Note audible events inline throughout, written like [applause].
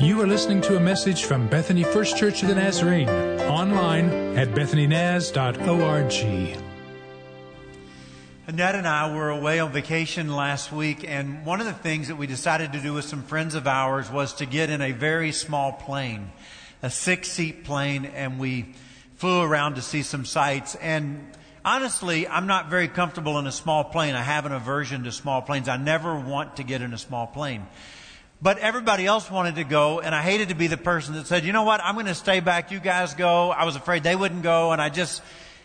You are listening to a message from Bethany First Church of the Nazarene, online at bethanynaz.org. Annette and I were away on vacation last week, and one of the things that we decided to do with some friends of ours was to get in a very small plane, a six seat plane, and we flew around to see some sights. And honestly, I'm not very comfortable in a small plane. I have an aversion to small planes. I never want to get in a small plane. But everybody else wanted to go, and I hated to be the person that said, you know what, I'm going to stay back, you guys go. I was afraid they wouldn't go, and I just,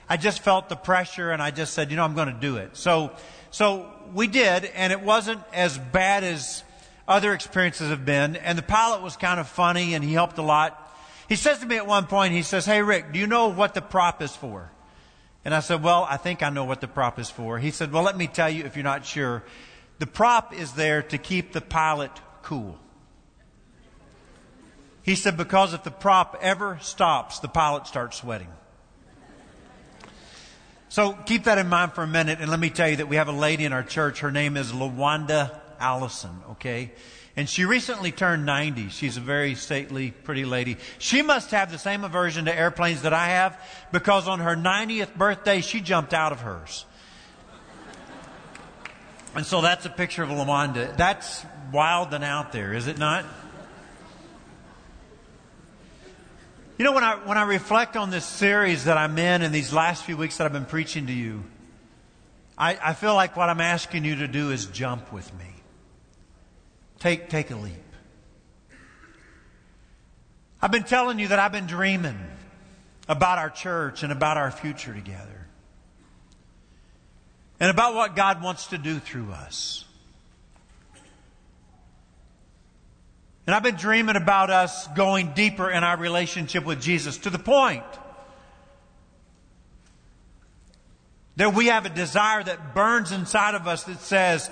I just felt the pressure, and I just said, you know, I'm going to do it. So, so we did, and it wasn't as bad as other experiences have been, and the pilot was kind of funny, and he helped a lot. He says to me at one point, he says, hey Rick, do you know what the prop is for? And I said, well, I think I know what the prop is for. He said, well, let me tell you if you're not sure. The prop is there to keep the pilot cool. He said, because if the prop ever stops, the pilot starts sweating. So keep that in mind for a minute, and let me tell you that we have a lady in our church. Her name is LaWanda Allison, okay? And she recently turned 90. She's a very stately, pretty lady. She must have the same aversion to airplanes that I have because on her 90th birthday, she jumped out of hers. And so that's a picture of LaWanda. That's wild and out there, is it not? You know, when I, when I reflect on this series that I'm in and these last few weeks that I've been preaching to you, I, I feel like what I'm asking you to do is jump with me. Take, take a leap. I've been telling you that I've been dreaming about our church and about our future together and about what God wants to do through us. And I've been dreaming about us going deeper in our relationship with Jesus to the point that we have a desire that burns inside of us that says,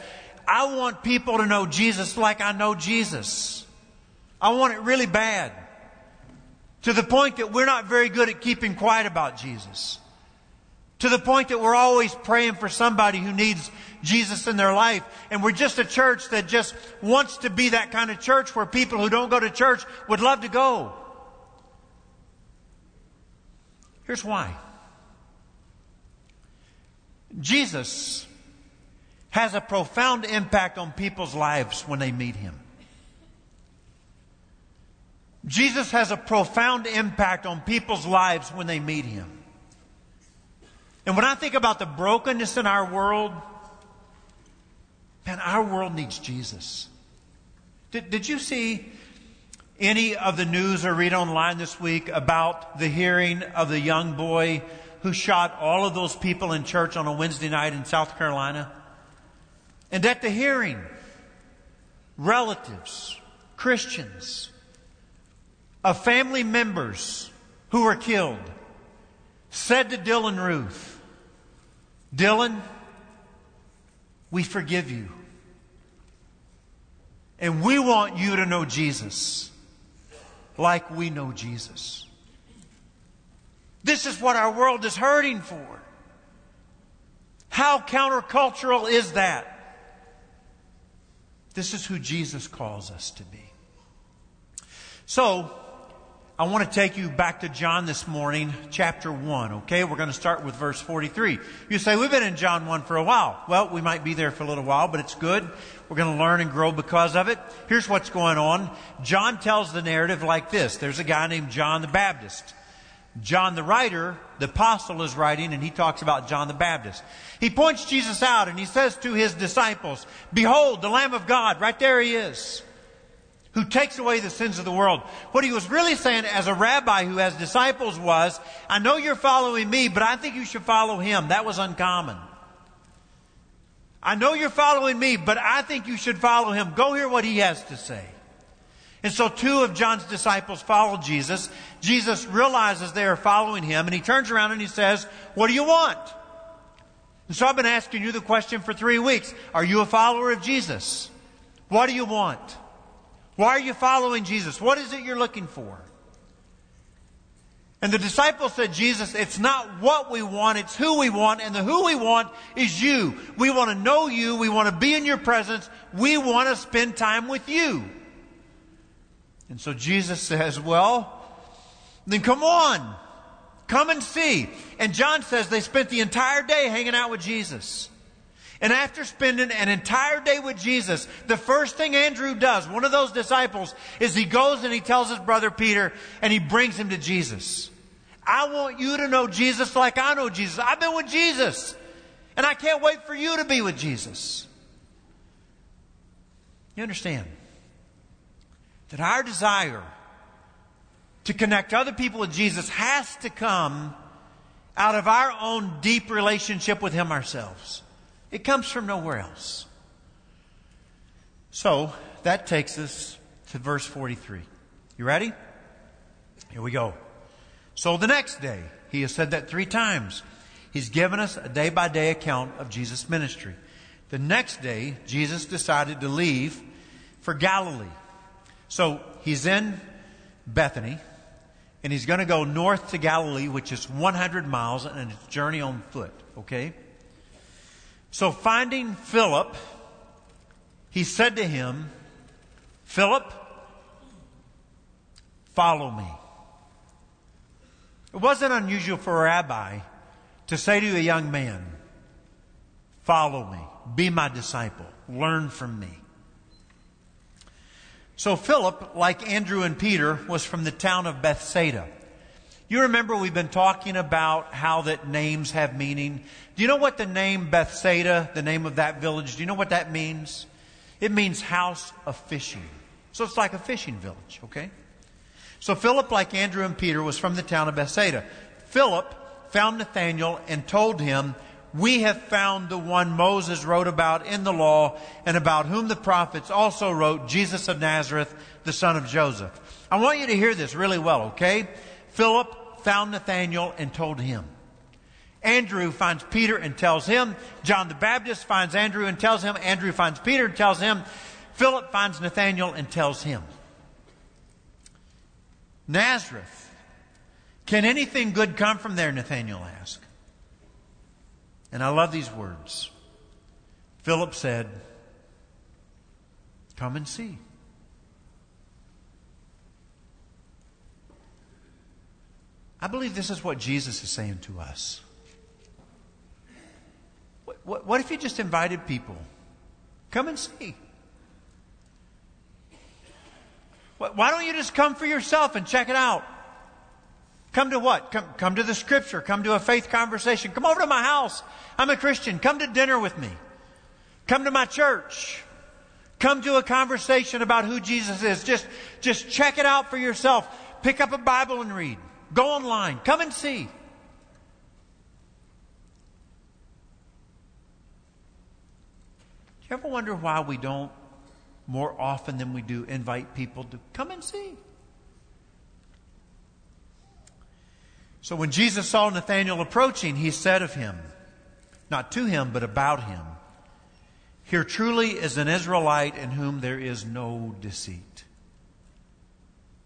I want people to know Jesus like I know Jesus. I want it really bad. To the point that we're not very good at keeping quiet about Jesus to the point that we're always praying for somebody who needs Jesus in their life. And we're just a church that just wants to be that kind of church where people who don't go to church would love to go. Here's why. Jesus has a profound impact on people's lives when they meet him. Jesus has a profound impact on people's lives when they meet him. And when I think about the brokenness in our world, man, our world needs Jesus. Did, did you see any of the news or read online this week about the hearing of the young boy who shot all of those people in church on a Wednesday night in South Carolina? And at the hearing, relatives, Christians, of family members who were killed said to Dylann Roof, Dylann, we forgive you. And we want you to know Jesus like we know Jesus. This is what our world is hurting for. How countercultural is that? This is who Jesus calls us to be. So, I want to take you back to John this morning, chapter 1, okay? We're going to start with verse 43. You say, we've been in John 1 for a while. Well, we might be there for a little while, but it's good. We're going to learn and grow because of it. Here's what's going on. John tells the narrative like this. There's a guy named John the Baptist. John the writer, the apostle is writing and he talks about John the Baptist. He points Jesus out and he says to his disciples, behold, the Lamb of God, right there he is who takes away the sins of the world. What he was really saying as a rabbi who has disciples was, I know you're following me, but I think you should follow him. That was uncommon. I know you're following me, but I think you should follow him. Go hear what he has to say. And so two of John's disciples follow Jesus. Jesus realizes they are following him and he turns around and he says, what do you want? And so I've been asking you the question for three weeks. Are you a follower of Jesus? What do you want? Why are you following Jesus? What is it you're looking for? And the disciples said, Jesus, it's not what we want, it's who we want, and the who we want is you. We want to know you, we want to be in your presence, we want to spend time with you. And so Jesus [laughs] says, Well, then come on. Come and see. And John says they spent the entire day hanging out with Jesus. And after spending an entire day with Jesus, the first thing Andrew does, one of those disciples, is he goes and he tells his brother Peter and he brings him to Jesus. I want you to know Jesus like I know Jesus. I've been with Jesus. And I can't wait for you to be with Jesus. You understand that our desire to connect other people with Jesus has to come out of our own deep relationship with Him ourselves. It comes from nowhere else. So that takes us to verse 43. You ready? Here we go. So the next day, he has said that three times. He's given us a day by day account of Jesus' ministry. The next day, Jesus decided to leave for Galilee. So he's in Bethany, and he's going to go north to Galilee, which is 100 miles, and a journey on foot, okay? So finding Philip, he said to him, Philip, follow me. It wasn't unusual for a rabbi to say to a young man, follow me, be my disciple, learn from me. So Philip, like Andrew and Peter, was from the town of Bethsaida. You remember we've been talking about how that names have meaning. Do you know what the name Bethsaida, the name of that village, do you know what that means? It means house of fishing. So it's like a fishing village, okay? So Philip, like Andrew and Peter, was from the town of Bethsaida. Philip found Nathanael and told him, we have found the one Moses wrote about in the law and about whom the prophets also wrote, Jesus of Nazareth, the son of Joseph. I want you to hear this really well, okay? Philip found Nathanael and told him. Andrew finds Peter and tells him. John the Baptist finds Andrew and tells him. Andrew finds Peter and tells him. Philip finds Nathanael and tells him. Nazareth. Can anything good come from there? Nathanael asked. And I love these words. Philip said, Come and see. I believe this is what Jesus is saying to us. What, what, if you just invited people? Come and see. Why don't you just come for yourself and check it out? Come to what? Come, come to the scripture. Come to a faith conversation. Come over to my house. I'm a Christian. Come to dinner with me. Come to my church. Come to a conversation about who Jesus is. Just, just check it out for yourself. Pick up a Bible and read. Go online. Come and see. Do you ever wonder why we don't more often than we do invite people to come and see? So when Jesus saw Nathanael approaching, he said of him, not to him, but about him, Here truly is an Israelite in whom there is no deceit.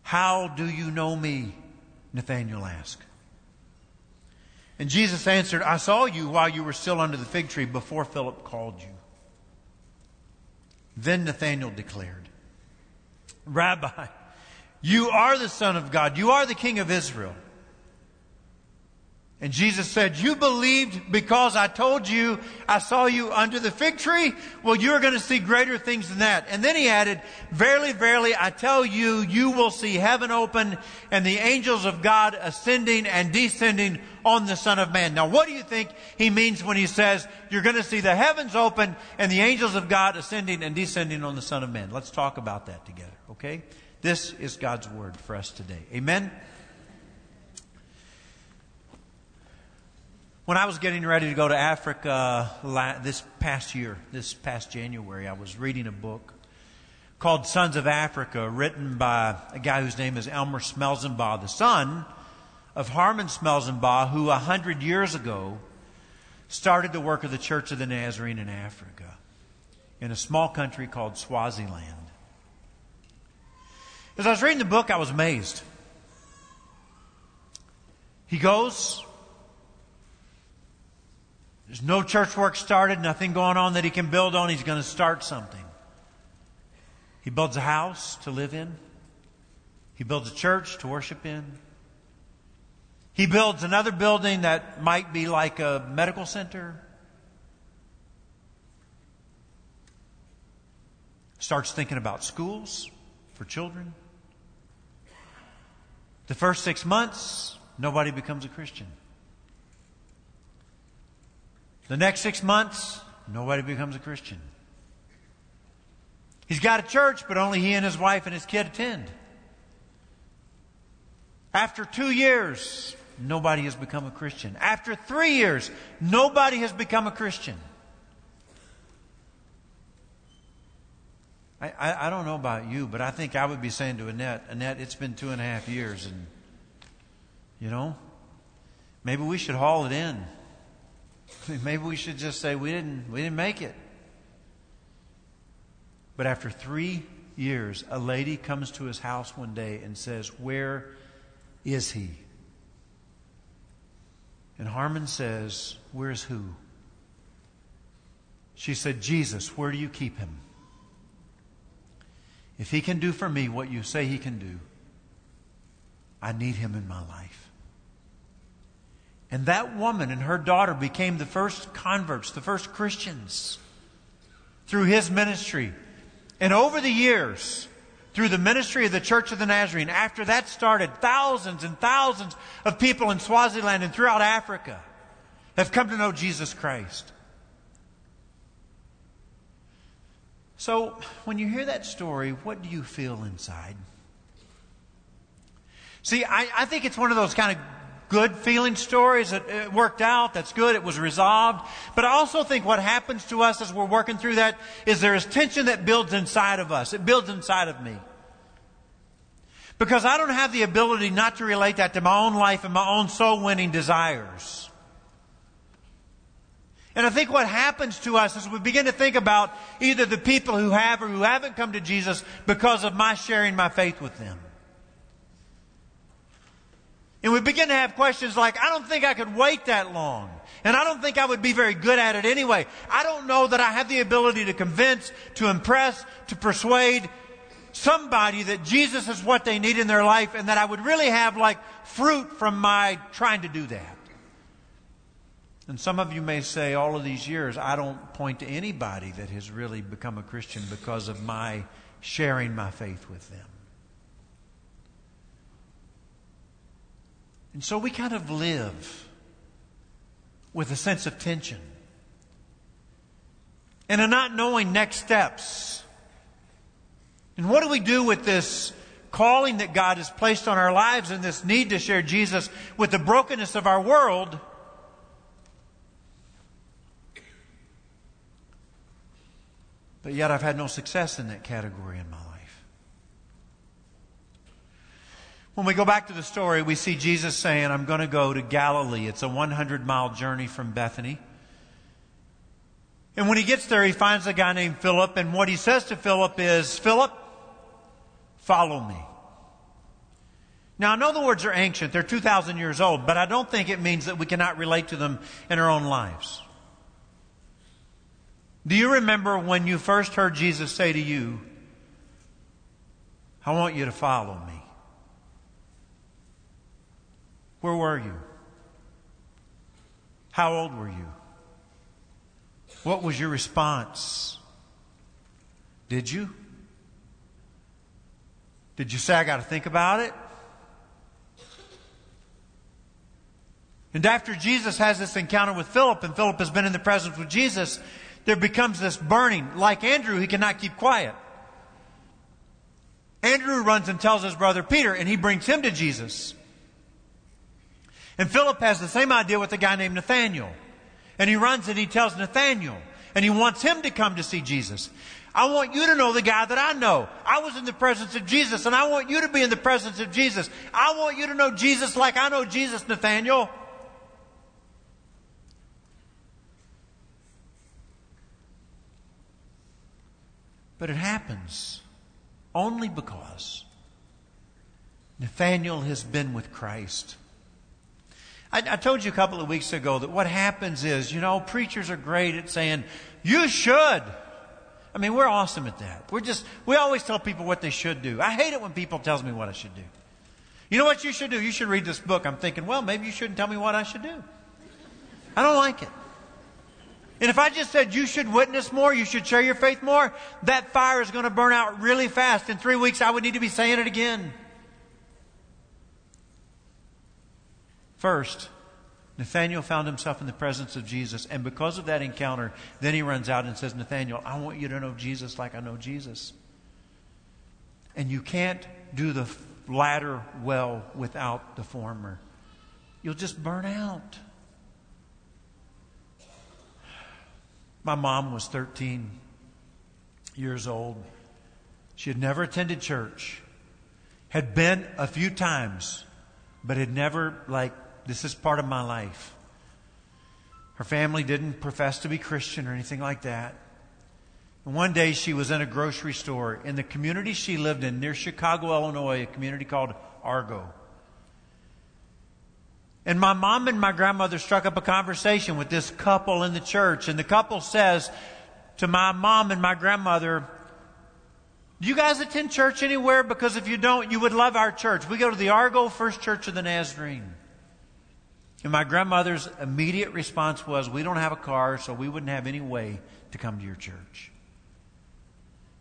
How do you know me? Nathanael asked. And Jesus answered, I saw you while you were still under the fig tree before Philip called you. Then Nathanael declared, Rabbi, you are the Son of God. You are the King of Israel. And Jesus said, You believed because I told you I saw you under the fig tree? Well, you're going to see greater things than that. And then he added, Verily, verily, I tell you, you will see heaven open and the angels of God ascending and descending on the Son of Man. Now, what do you think he means when he says, You're going to see the heavens open and the angels of God ascending and descending on the Son of Man? Let's talk about that together, okay? This is God's word for us today. Amen? When I was getting ready to go to Africa this past year, this past January, I was reading a book called Sons of Africa, written by a guy whose name is Elmer Schmelzenbach, the son of Harmon Schmelzenbach, who a hundred years ago started the work of the Church of the Nazarene in Africa, in a small country called Swaziland. As I was reading the book, I was amazed. He goes there's no church work started, nothing going on that he can build on. He's going to start something. He builds a house to live in. He builds a church to worship in. He builds another building that might be like a medical center. Starts thinking about schools for children. The first six months, nobody becomes a Christian. The next six months, nobody becomes a Christian. He's got a church, but only he and his wife and his kid attend. After two years, nobody has become a Christian. After three years, nobody has become a Christian. I, I, I, don't know about you, but I think I would be saying to Annette, Annette, it's been two and a half years, and, you know, maybe we should haul it in. [laughs] Maybe we should just say we didn't, we didn't make it. But after three years, a lady comes to his house one day and says, Where is he? And Harmon says, Where's who? She said, Jesus, where do you keep him? If he can do for me what you say he can do, I need him in my life. And that woman and her daughter became the first converts, the first Christians through his ministry. And over the years, through the ministry of the Church of the Nazarene, after that started, thousands and thousands of people in Swaziland and throughout Africa have come to know Jesus Christ. So, when you hear that story, what do you feel inside? See, I, I think it's one of those kind of good feeling stories. It, it uh, worked out. That's good. It was resolved. But I also think what happens to us as we're working through that is there is tension that builds inside of us. It builds inside of me. Because I don't have the ability not to relate that to my own life and my own soul winning desires. And I think what happens to us is we begin to think about either the people who have or who haven't come to Jesus because of my sharing my faith with them. And we begin to have questions like, I don't think I could wait that long. And I don't think I would be very good at it anyway. I don't know that I have the ability to convince, to impress, to persuade somebody that Jesus is what they need in their life and that I would really have like fruit from my trying to do that. And some of you may say, all of these years, I don't point to anybody that has really become a Christian because of my sharing my faith with them. And so we kind of live with a sense of tension and a not knowing next steps. And what do we do with this calling that God has placed on our lives and this need to share Jesus with the brokenness of our world? But yet I've had no success in that category in my life. When we go back to the story, we see Jesus saying, I'm going to go to Galilee. It's a 100 mile journey from Bethany. And when he gets there, he finds a guy named Philip, and what he says to Philip is, Philip, follow me. Now, I know the words are ancient, they're 2,000 years old, but I don't think it means that we cannot relate to them in our own lives. Do you remember when you first heard Jesus say to you, I want you to follow me? Where were you? How old were you? What was your response? Did you? Did you say, I got to think about it? And after Jesus has this encounter with Philip, and Philip has been in the presence with Jesus, there becomes this burning. Like Andrew, he cannot keep quiet. Andrew runs and tells his brother Peter, and he brings him to Jesus. And Philip has the same idea with a guy named Nathaniel. And he runs and he tells Nathaniel, and he wants him to come to see Jesus. I want you to know the guy that I know. I was in the presence of Jesus, and I want you to be in the presence of Jesus. I want you to know Jesus like I know Jesus, Nathaniel. But it happens only because Nathaniel has been with Christ. I, I, told you a couple of weeks ago that what happens is, you know, preachers are great at saying, you should. I mean, we're awesome at that. We're just, we always tell people what they should do. I hate it when people tells me what I should do. You know what you should do? You should read this book. I'm thinking, well, maybe you shouldn't tell me what I should do. I don't like it. And if I just said you should witness more, you should share your faith more, that fire is going to burn out really fast. In three weeks, I would need to be saying it again. First, Nathanael found himself in the presence of Jesus, and because of that encounter, then he runs out and says, Nathanael, I want you to know Jesus like I know Jesus. And you can't do the latter well without the former. You'll just burn out. My mom was 13 years old. She had never attended church, had been a few times, but had never, like, this is part of my life. Her family didn't profess to be Christian or anything like that. And one day she was in a grocery store in the community she lived in near Chicago, Illinois, a community called Argo. And my mom and my grandmother struck up a conversation with this couple in the church. And the couple says to my mom and my grandmother, Do you guys attend church anywhere? Because if you don't, you would love our church. We go to the Argo First Church of the Nazarene. And my grandmother's immediate response was, We don't have a car, so we wouldn't have any way to come to your church.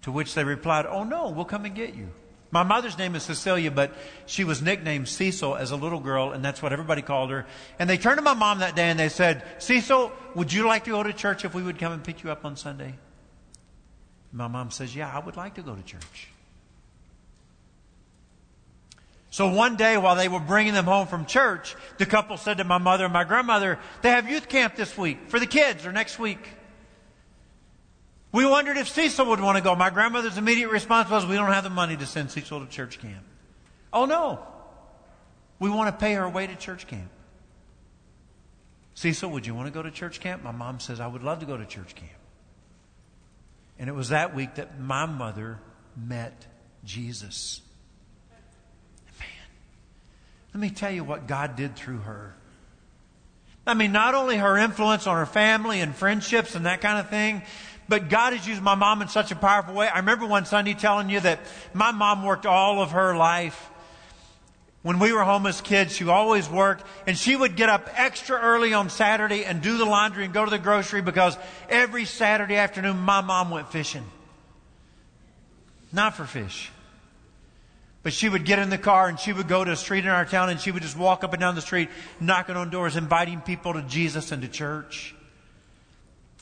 To which they replied, Oh no, we'll come and get you. My mother's name is Cecilia, but she was nicknamed Cecil as a little girl, and that's what everybody called her. And they turned to my mom that day and they said, Cecil, would you like to go to church if we would come and pick you up on Sunday? My mom says, Yeah, I would like to go to church. So one day while they were bringing them home from church, the couple said to my mother and my grandmother, they have youth camp this week for the kids or next week. We wondered if Cecil would want to go. My grandmother's immediate response was, we don't have the money to send Cecil to church camp. Oh no. We want to pay her way to church camp. Cecil, would you want to go to church camp? My mom says, I would love to go to church camp. And it was that week that my mother met Jesus. Let me tell you what God did through her. I mean, not only her influence on her family and friendships and that kind of thing, but God has used my mom in such a powerful way. I remember one Sunday telling you that my mom worked all of her life. When we were home as kids, she always worked, and she would get up extra early on Saturday and do the laundry and go to the grocery because every Saturday afternoon my mom went fishing. Not for fish. But she would get in the car and she would go to a street in our town and she would just walk up and down the street, knocking on doors, inviting people to Jesus and to church.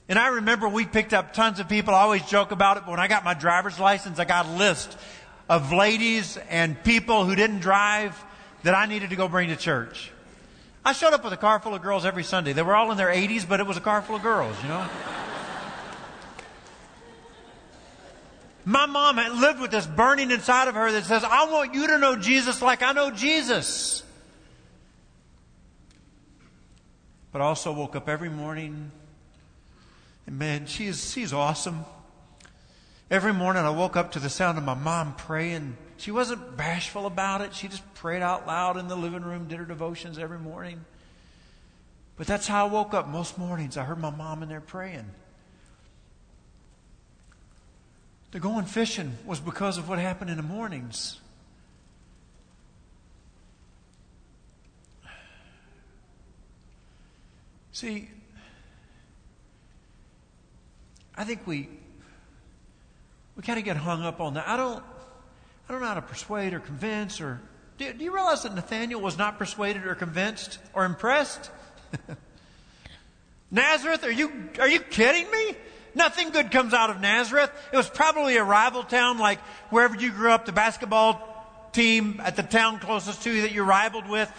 And I remember we picked up tons of people. I always joke about it, but when I got my driver's license, I got a list of ladies and people who didn't drive that I needed to go bring to church. I showed up with a car full of girls every Sunday. They were all in their 80s, but it was a car full of girls, you know? My mom had lived with this burning inside of her that says, I want you to know Jesus like I know Jesus. But I also woke up every morning and man, she's, she's awesome. Every morning I woke up to the sound of my mom praying. She wasn't bashful about it. She just prayed out loud in the living room, did her devotions every morning. But that's how I woke up most mornings. I heard my mom in there praying. The going fishing was because of what happened in the mornings. See, I think we we kind of get hung up on that. I don't I don't know how to persuade or convince or do, do you realize that Nathaniel was not persuaded or convinced or impressed? [laughs] Nazareth, are you are you kidding me? Nothing good comes out of Nazareth. It was probably a rival town like wherever you grew up, the basketball team at the town closest to you that you rivaled with.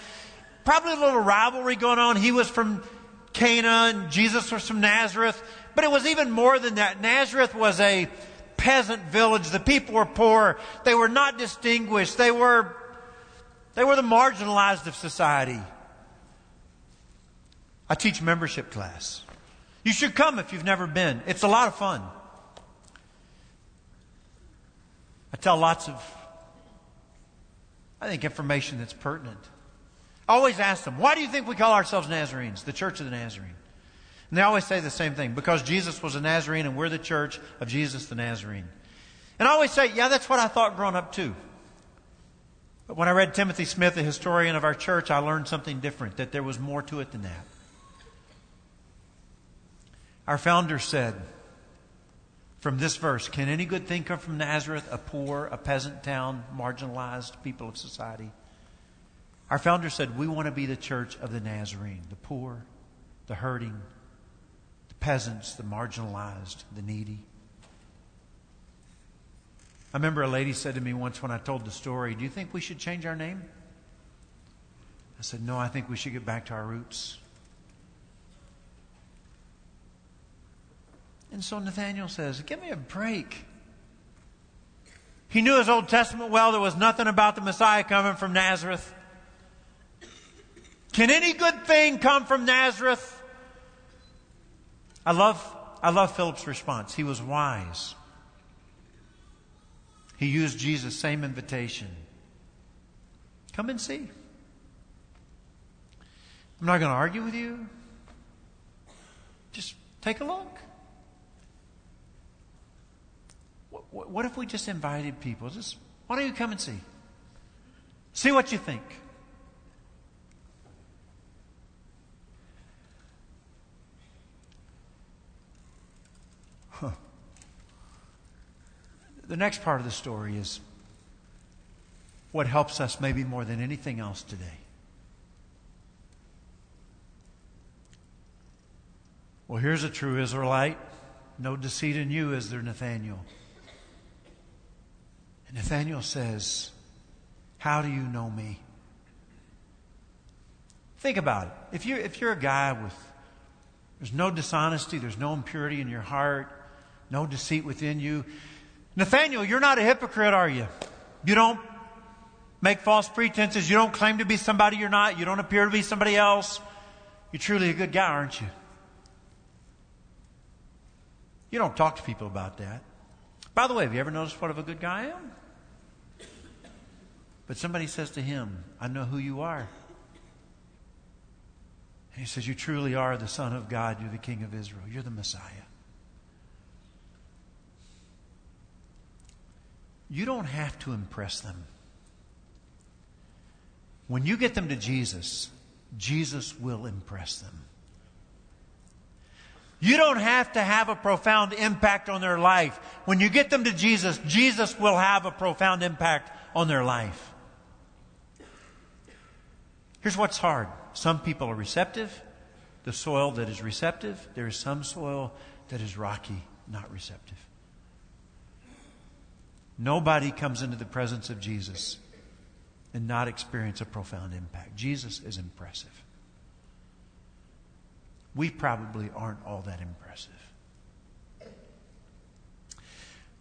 Probably a little rivalry going on. He was from Cana and Jesus was from Nazareth. But it was even more than that. Nazareth was a peasant village. The people were poor. They were not distinguished. They were, they were the marginalized of society. I teach membership class. You should come if you've never been. It's a lot of fun. I tell lots of, I think, information that's pertinent. I always ask them, why do you think we call ourselves Nazarenes, the Church of the Nazarene? And they always say the same thing because Jesus was a Nazarene and we're the church of Jesus the Nazarene. And I always say, yeah, that's what I thought growing up too. But when I read Timothy Smith, the historian of our church, I learned something different, that there was more to it than that. Our founder said from this verse Can any good thing come from Nazareth, a poor, a peasant town, marginalized people of society? Our founder said, We want to be the church of the Nazarene, the poor, the hurting, the peasants, the marginalized, the needy. I remember a lady said to me once when I told the story, Do you think we should change our name? I said, No, I think we should get back to our roots. And so Nathaniel says, Give me a break. He knew his Old Testament well. There was nothing about the Messiah coming from Nazareth. Can any good thing come from Nazareth? I love, I love Philip's response. He was wise. He used Jesus' same invitation. Come and see. I'm not going to argue with you. Just take a look. What, if we just invited people? Just, why don't you come and see? See what you think. Huh the next part of the story is what helps us maybe more than anything else today. Well, here's a true Israelite. No deceit in you, is there, Nathaniel? And Nathaniel says, How do you know me? Think about it. If you're, if you're a guy with, there's no dishonesty, there's no impurity in your heart, no deceit within you, Nathaniel, you're not a hypocrite, are you? You don't make false pretenses. You don't claim to be somebody you're not. You don't appear to be somebody else. You're truly a good guy, aren't you? You don't talk to people about that. By the way, have you ever noticed what of a good guy I am? But somebody says to him, I know who you are. And he says, You truly are the Son of God. You're the King of Israel. You're the Messiah. You don't have to impress them. When you get them to Jesus, Jesus will impress them. You don't have to have a profound impact on their life. When you get them to Jesus, Jesus will have a profound impact on their life. Here's what's hard some people are receptive, the soil that is receptive. There is some soil that is rocky, not receptive. Nobody comes into the presence of Jesus and not experience a profound impact. Jesus is impressive. We probably aren't all that impressive.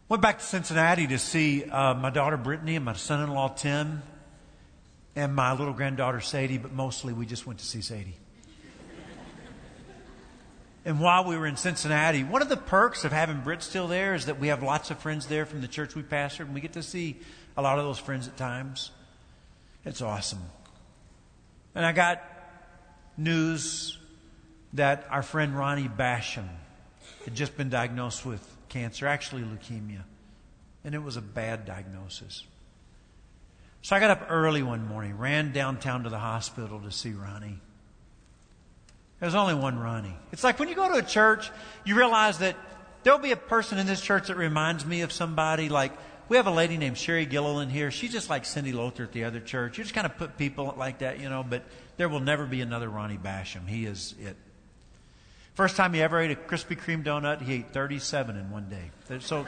Went back to Cincinnati to see uh, my daughter Brittany and my son in law Tim and my little granddaughter Sadie, but mostly we just went to see Sadie. And while we were in Cincinnati, one of the perks of having Britt still there is that we have lots of friends there from the church we pastored, and we get to see a lot of those friends at times. It's awesome. And I got news that our friend Ronnie Basham had just been diagnosed with cancer, actually leukemia. And it was a bad diagnosis. So I got up early one morning, ran downtown to the hospital to see Ronnie. There's only one Ronnie. It's like when you go to a church, you realize that there'll be a person in this church that reminds me of somebody. Like, we have a lady named Sherry Gilliland here. She's just like Cindy Lothar at the other church. You just kind of put people like that, you know, but there will never be another Ronnie Basham. He is it. First time he ever ate a Krispy Kreme donut, he ate 37 in one day. So,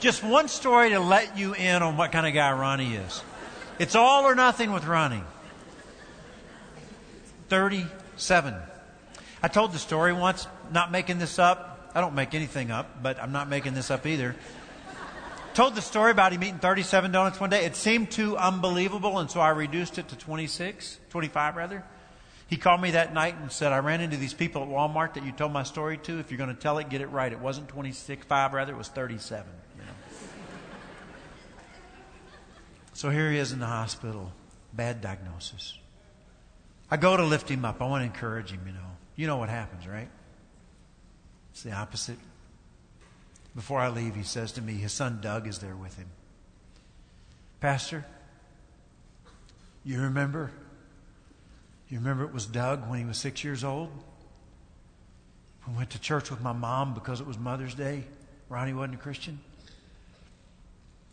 just one story to let you in on what kind of guy Ronnie is. It's all or nothing with Ronnie. 37. I told the story once, not making this up. I don't make anything up, but I'm not making this up either. told the story about him eating 37 donuts one day. It seemed too unbelievable, and so I reduced it to 26, 25 rather. He called me that night and said, I ran into these people at Walmart that you told my story to. If you're going to tell it, get it right. It wasn't 26, 5 rather, it was 37. You know. So here he is in the hospital. Bad diagnosis. I go to lift him up. I want to encourage him, you know. You know what happens, right? It's the opposite. Before I leave, he says to me, his son Doug is there with him. Pastor, you remember? You remember it was Doug when he was six years old? We went to church with my mom because it was Mother's Day. Ronnie wasn't a Christian.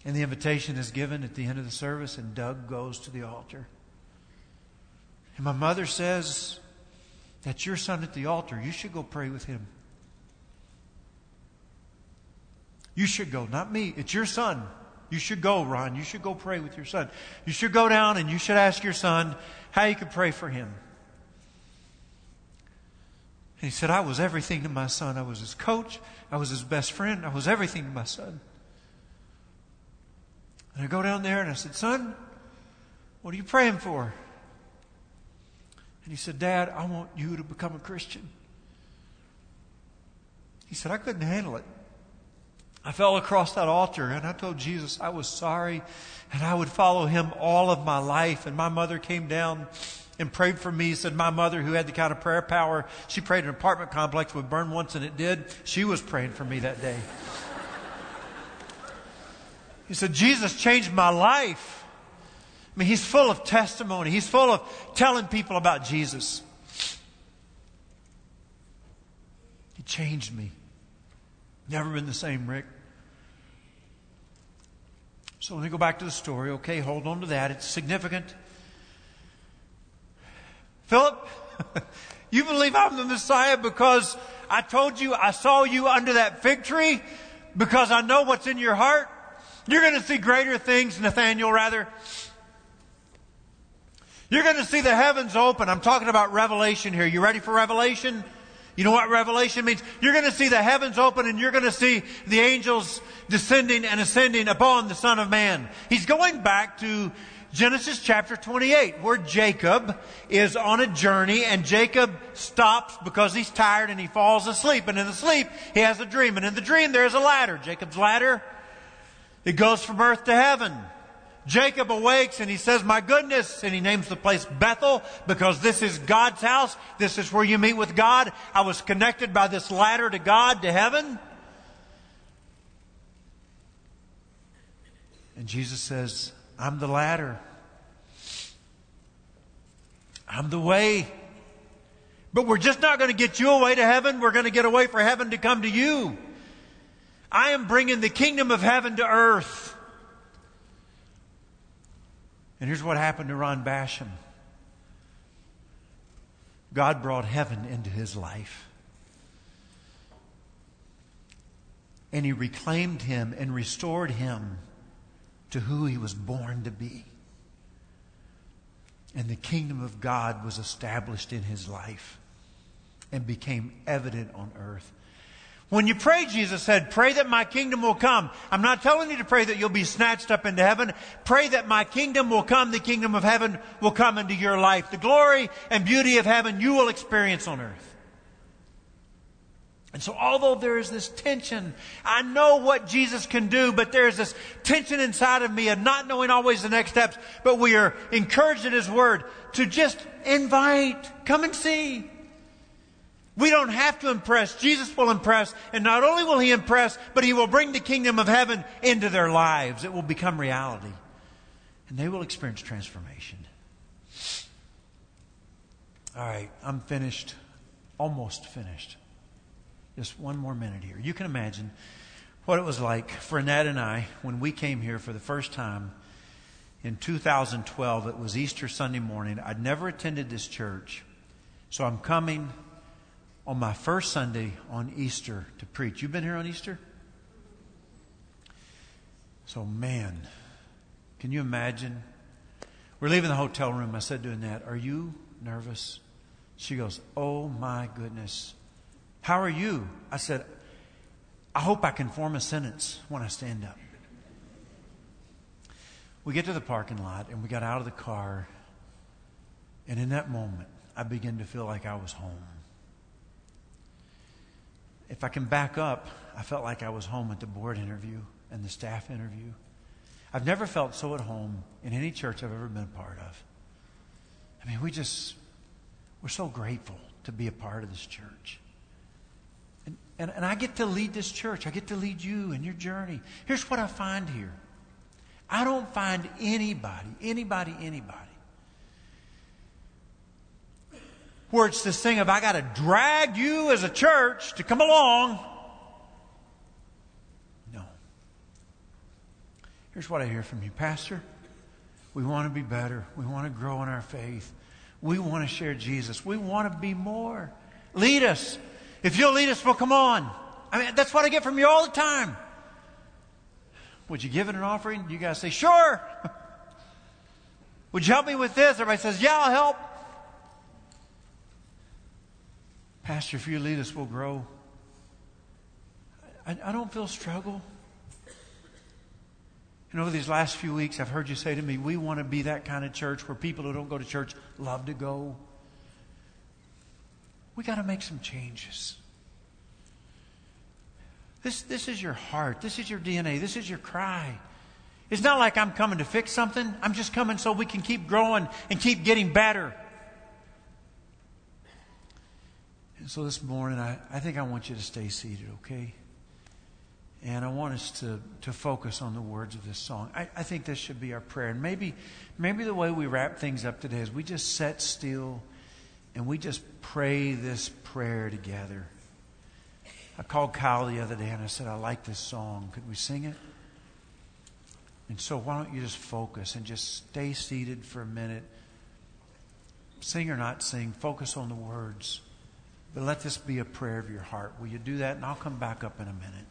And the invitation is given at the end of the service, and Doug goes to the altar. And my mother says, That's your son at the altar. You should go pray with him. You should go, not me. It's your son. You should go, Ron. You should go pray with your son. You should go down and you should ask your son how you could pray for him. And he said, I was everything to my son. I was his coach. I was his best friend. I was everything to my son. And I go down there and I said, Son, what are you praying for? And he said, Dad, I want you to become a Christian. He said, I couldn't handle it. I fell across that altar and I told Jesus I was sorry and I would follow him all of my life. And my mother came down and prayed for me. Said my mother, who had the kind of prayer power, she prayed an apartment complex would burn once and it did. She was praying for me that day. He said, Jesus changed my life. I mean, he's full of testimony. He's full of telling people about Jesus. He changed me. Never been the same, Rick. So let me go back to the story. Okay, hold on to that. It's significant. Philip, [laughs] you believe I'm the Messiah because I told you I saw you under that fig tree because I know what's in your heart? You're going to see greater things, Nathaniel, rather. You're going to see the heavens open. I'm talking about revelation here. You ready for revelation? You know what revelation means? You're going to see the heavens open and you're going to see the angels descending and ascending upon the Son of Man. He's going back to Genesis chapter 28, where Jacob is on a journey and Jacob stops because he's tired and he falls asleep. And in the sleep, he has a dream. And in the dream, there's a ladder. Jacob's ladder. It goes from earth to heaven. Jacob awakes and he says, My goodness. And he names the place Bethel because this is God's house. This is where you meet with God. I was connected by this ladder to God, to heaven. And Jesus says, I'm the ladder. I'm the way. But we're just not going to get you away to heaven. We're going to get away for heaven to come to you. I am bringing the kingdom of heaven to earth. And here's what happened to Ron Basham God brought heaven into his life. And he reclaimed him and restored him to who he was born to be. And the kingdom of God was established in his life and became evident on earth. When you pray, Jesus said, pray that my kingdom will come. I'm not telling you to pray that you'll be snatched up into heaven. Pray that my kingdom will come. The kingdom of heaven will come into your life. The glory and beauty of heaven you will experience on earth. And so, although there is this tension, I know what Jesus can do, but there's this tension inside of me of not knowing always the next steps. But we are encouraged in His Word to just invite, come and see. We don't have to impress. Jesus will impress. And not only will He impress, but He will bring the kingdom of heaven into their lives. It will become reality. And they will experience transformation. All right, I'm finished. Almost finished. Just one more minute here. You can imagine what it was like for Annette and I when we came here for the first time in 2012. It was Easter Sunday morning. I'd never attended this church. So I'm coming on my first Sunday on Easter to preach. You've been here on Easter? So, man, can you imagine? We're leaving the hotel room. I said to Annette, Are you nervous? She goes, Oh my goodness. How are you? I said, I hope I can form a sentence when I stand up. We get to the parking lot and we got out of the car. And in that moment, I began to feel like I was home if I can back up, I felt like I was home at the board interview and the staff interview. I've never felt so at home in any church I've ever been a part of. I mean, we just, we're so grateful to be a part of this church. And, and, and I get to lead this church. I get to lead you in your journey. Here's what I find here I don't find anybody, anybody, anybody, where it's this thing of I got to drag you as a church to come along. No. Here's what I hear from you, Pastor. We want to be better. We want to grow in our faith. We want to share Jesus. We want to be more. Lead us. If you'll lead us, we'll come on. I mean, that's what I get from you all the time. Would you give it an offering? You guys say, sure. [laughs] Would you help me with this? Everybody says, yeah, I'll help. Pastor, if you lead us, we'll grow. I, I don't feel struggle. And over these last few weeks, I've heard you say to me, we want to be that kind of church where people who don't go to church love to go. We got to make some changes. This, this is your heart. This is your DNA. This is your cry. It's not like I'm coming to fix something. I'm just coming so we can keep growing and keep getting better. And so this morning, I, I think I want you to stay seated, okay? And I want us to, to focus on the words of this song. I, I think this should be our prayer. And maybe, maybe the way we wrap things up today is we just set still and we just pray this prayer together. I called Kyle the other day and I said, I like this song. Could we sing it? And so why don't you just focus and just stay seated for a minute? Sing or not sing, focus on the words. But let this be a prayer of your heart. Will you do that? And I'll come back up in a minute.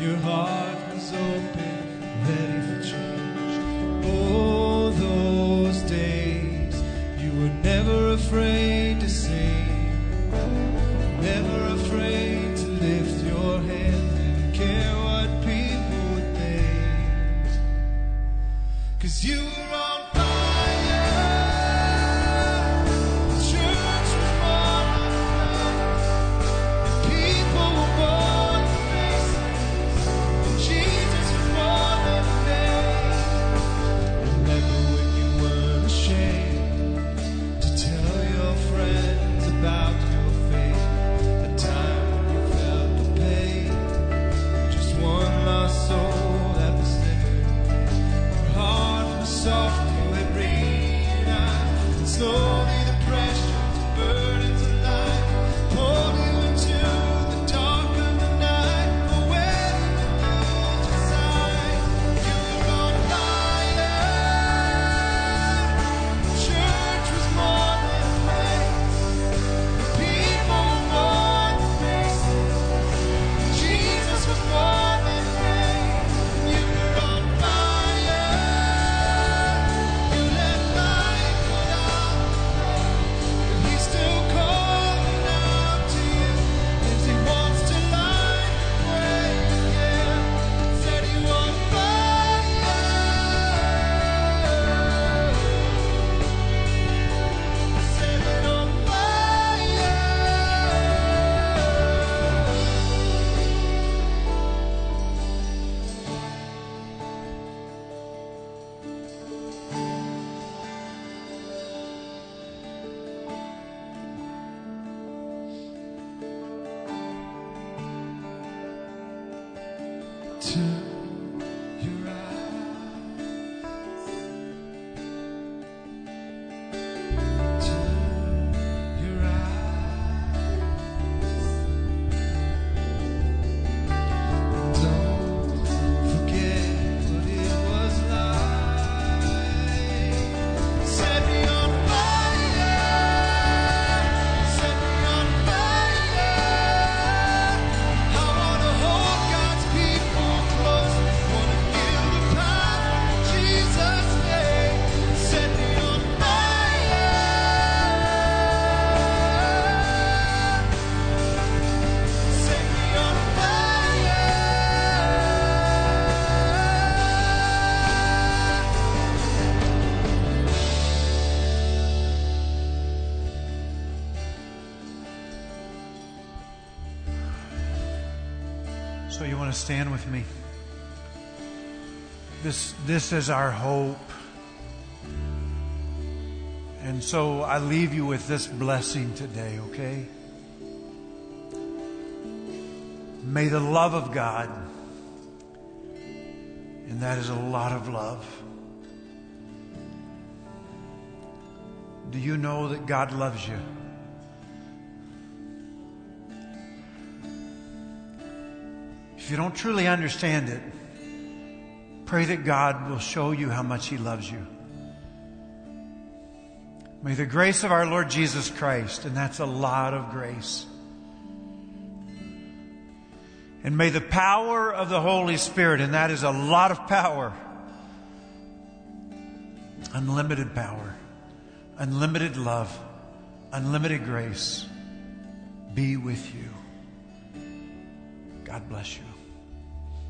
your heart. Want to stand with me? This, this is our hope. And so I leave you with this blessing today, okay? May the love of God, and that is a lot of love. Do you know that God loves you? If you don't truly understand it, pray that God will show you how much He loves you. May the grace of our Lord Jesus Christ, and that's a lot of grace, and may the power of the Holy Spirit, and that is a lot of power, unlimited power, unlimited love, unlimited grace, be with you. God bless you.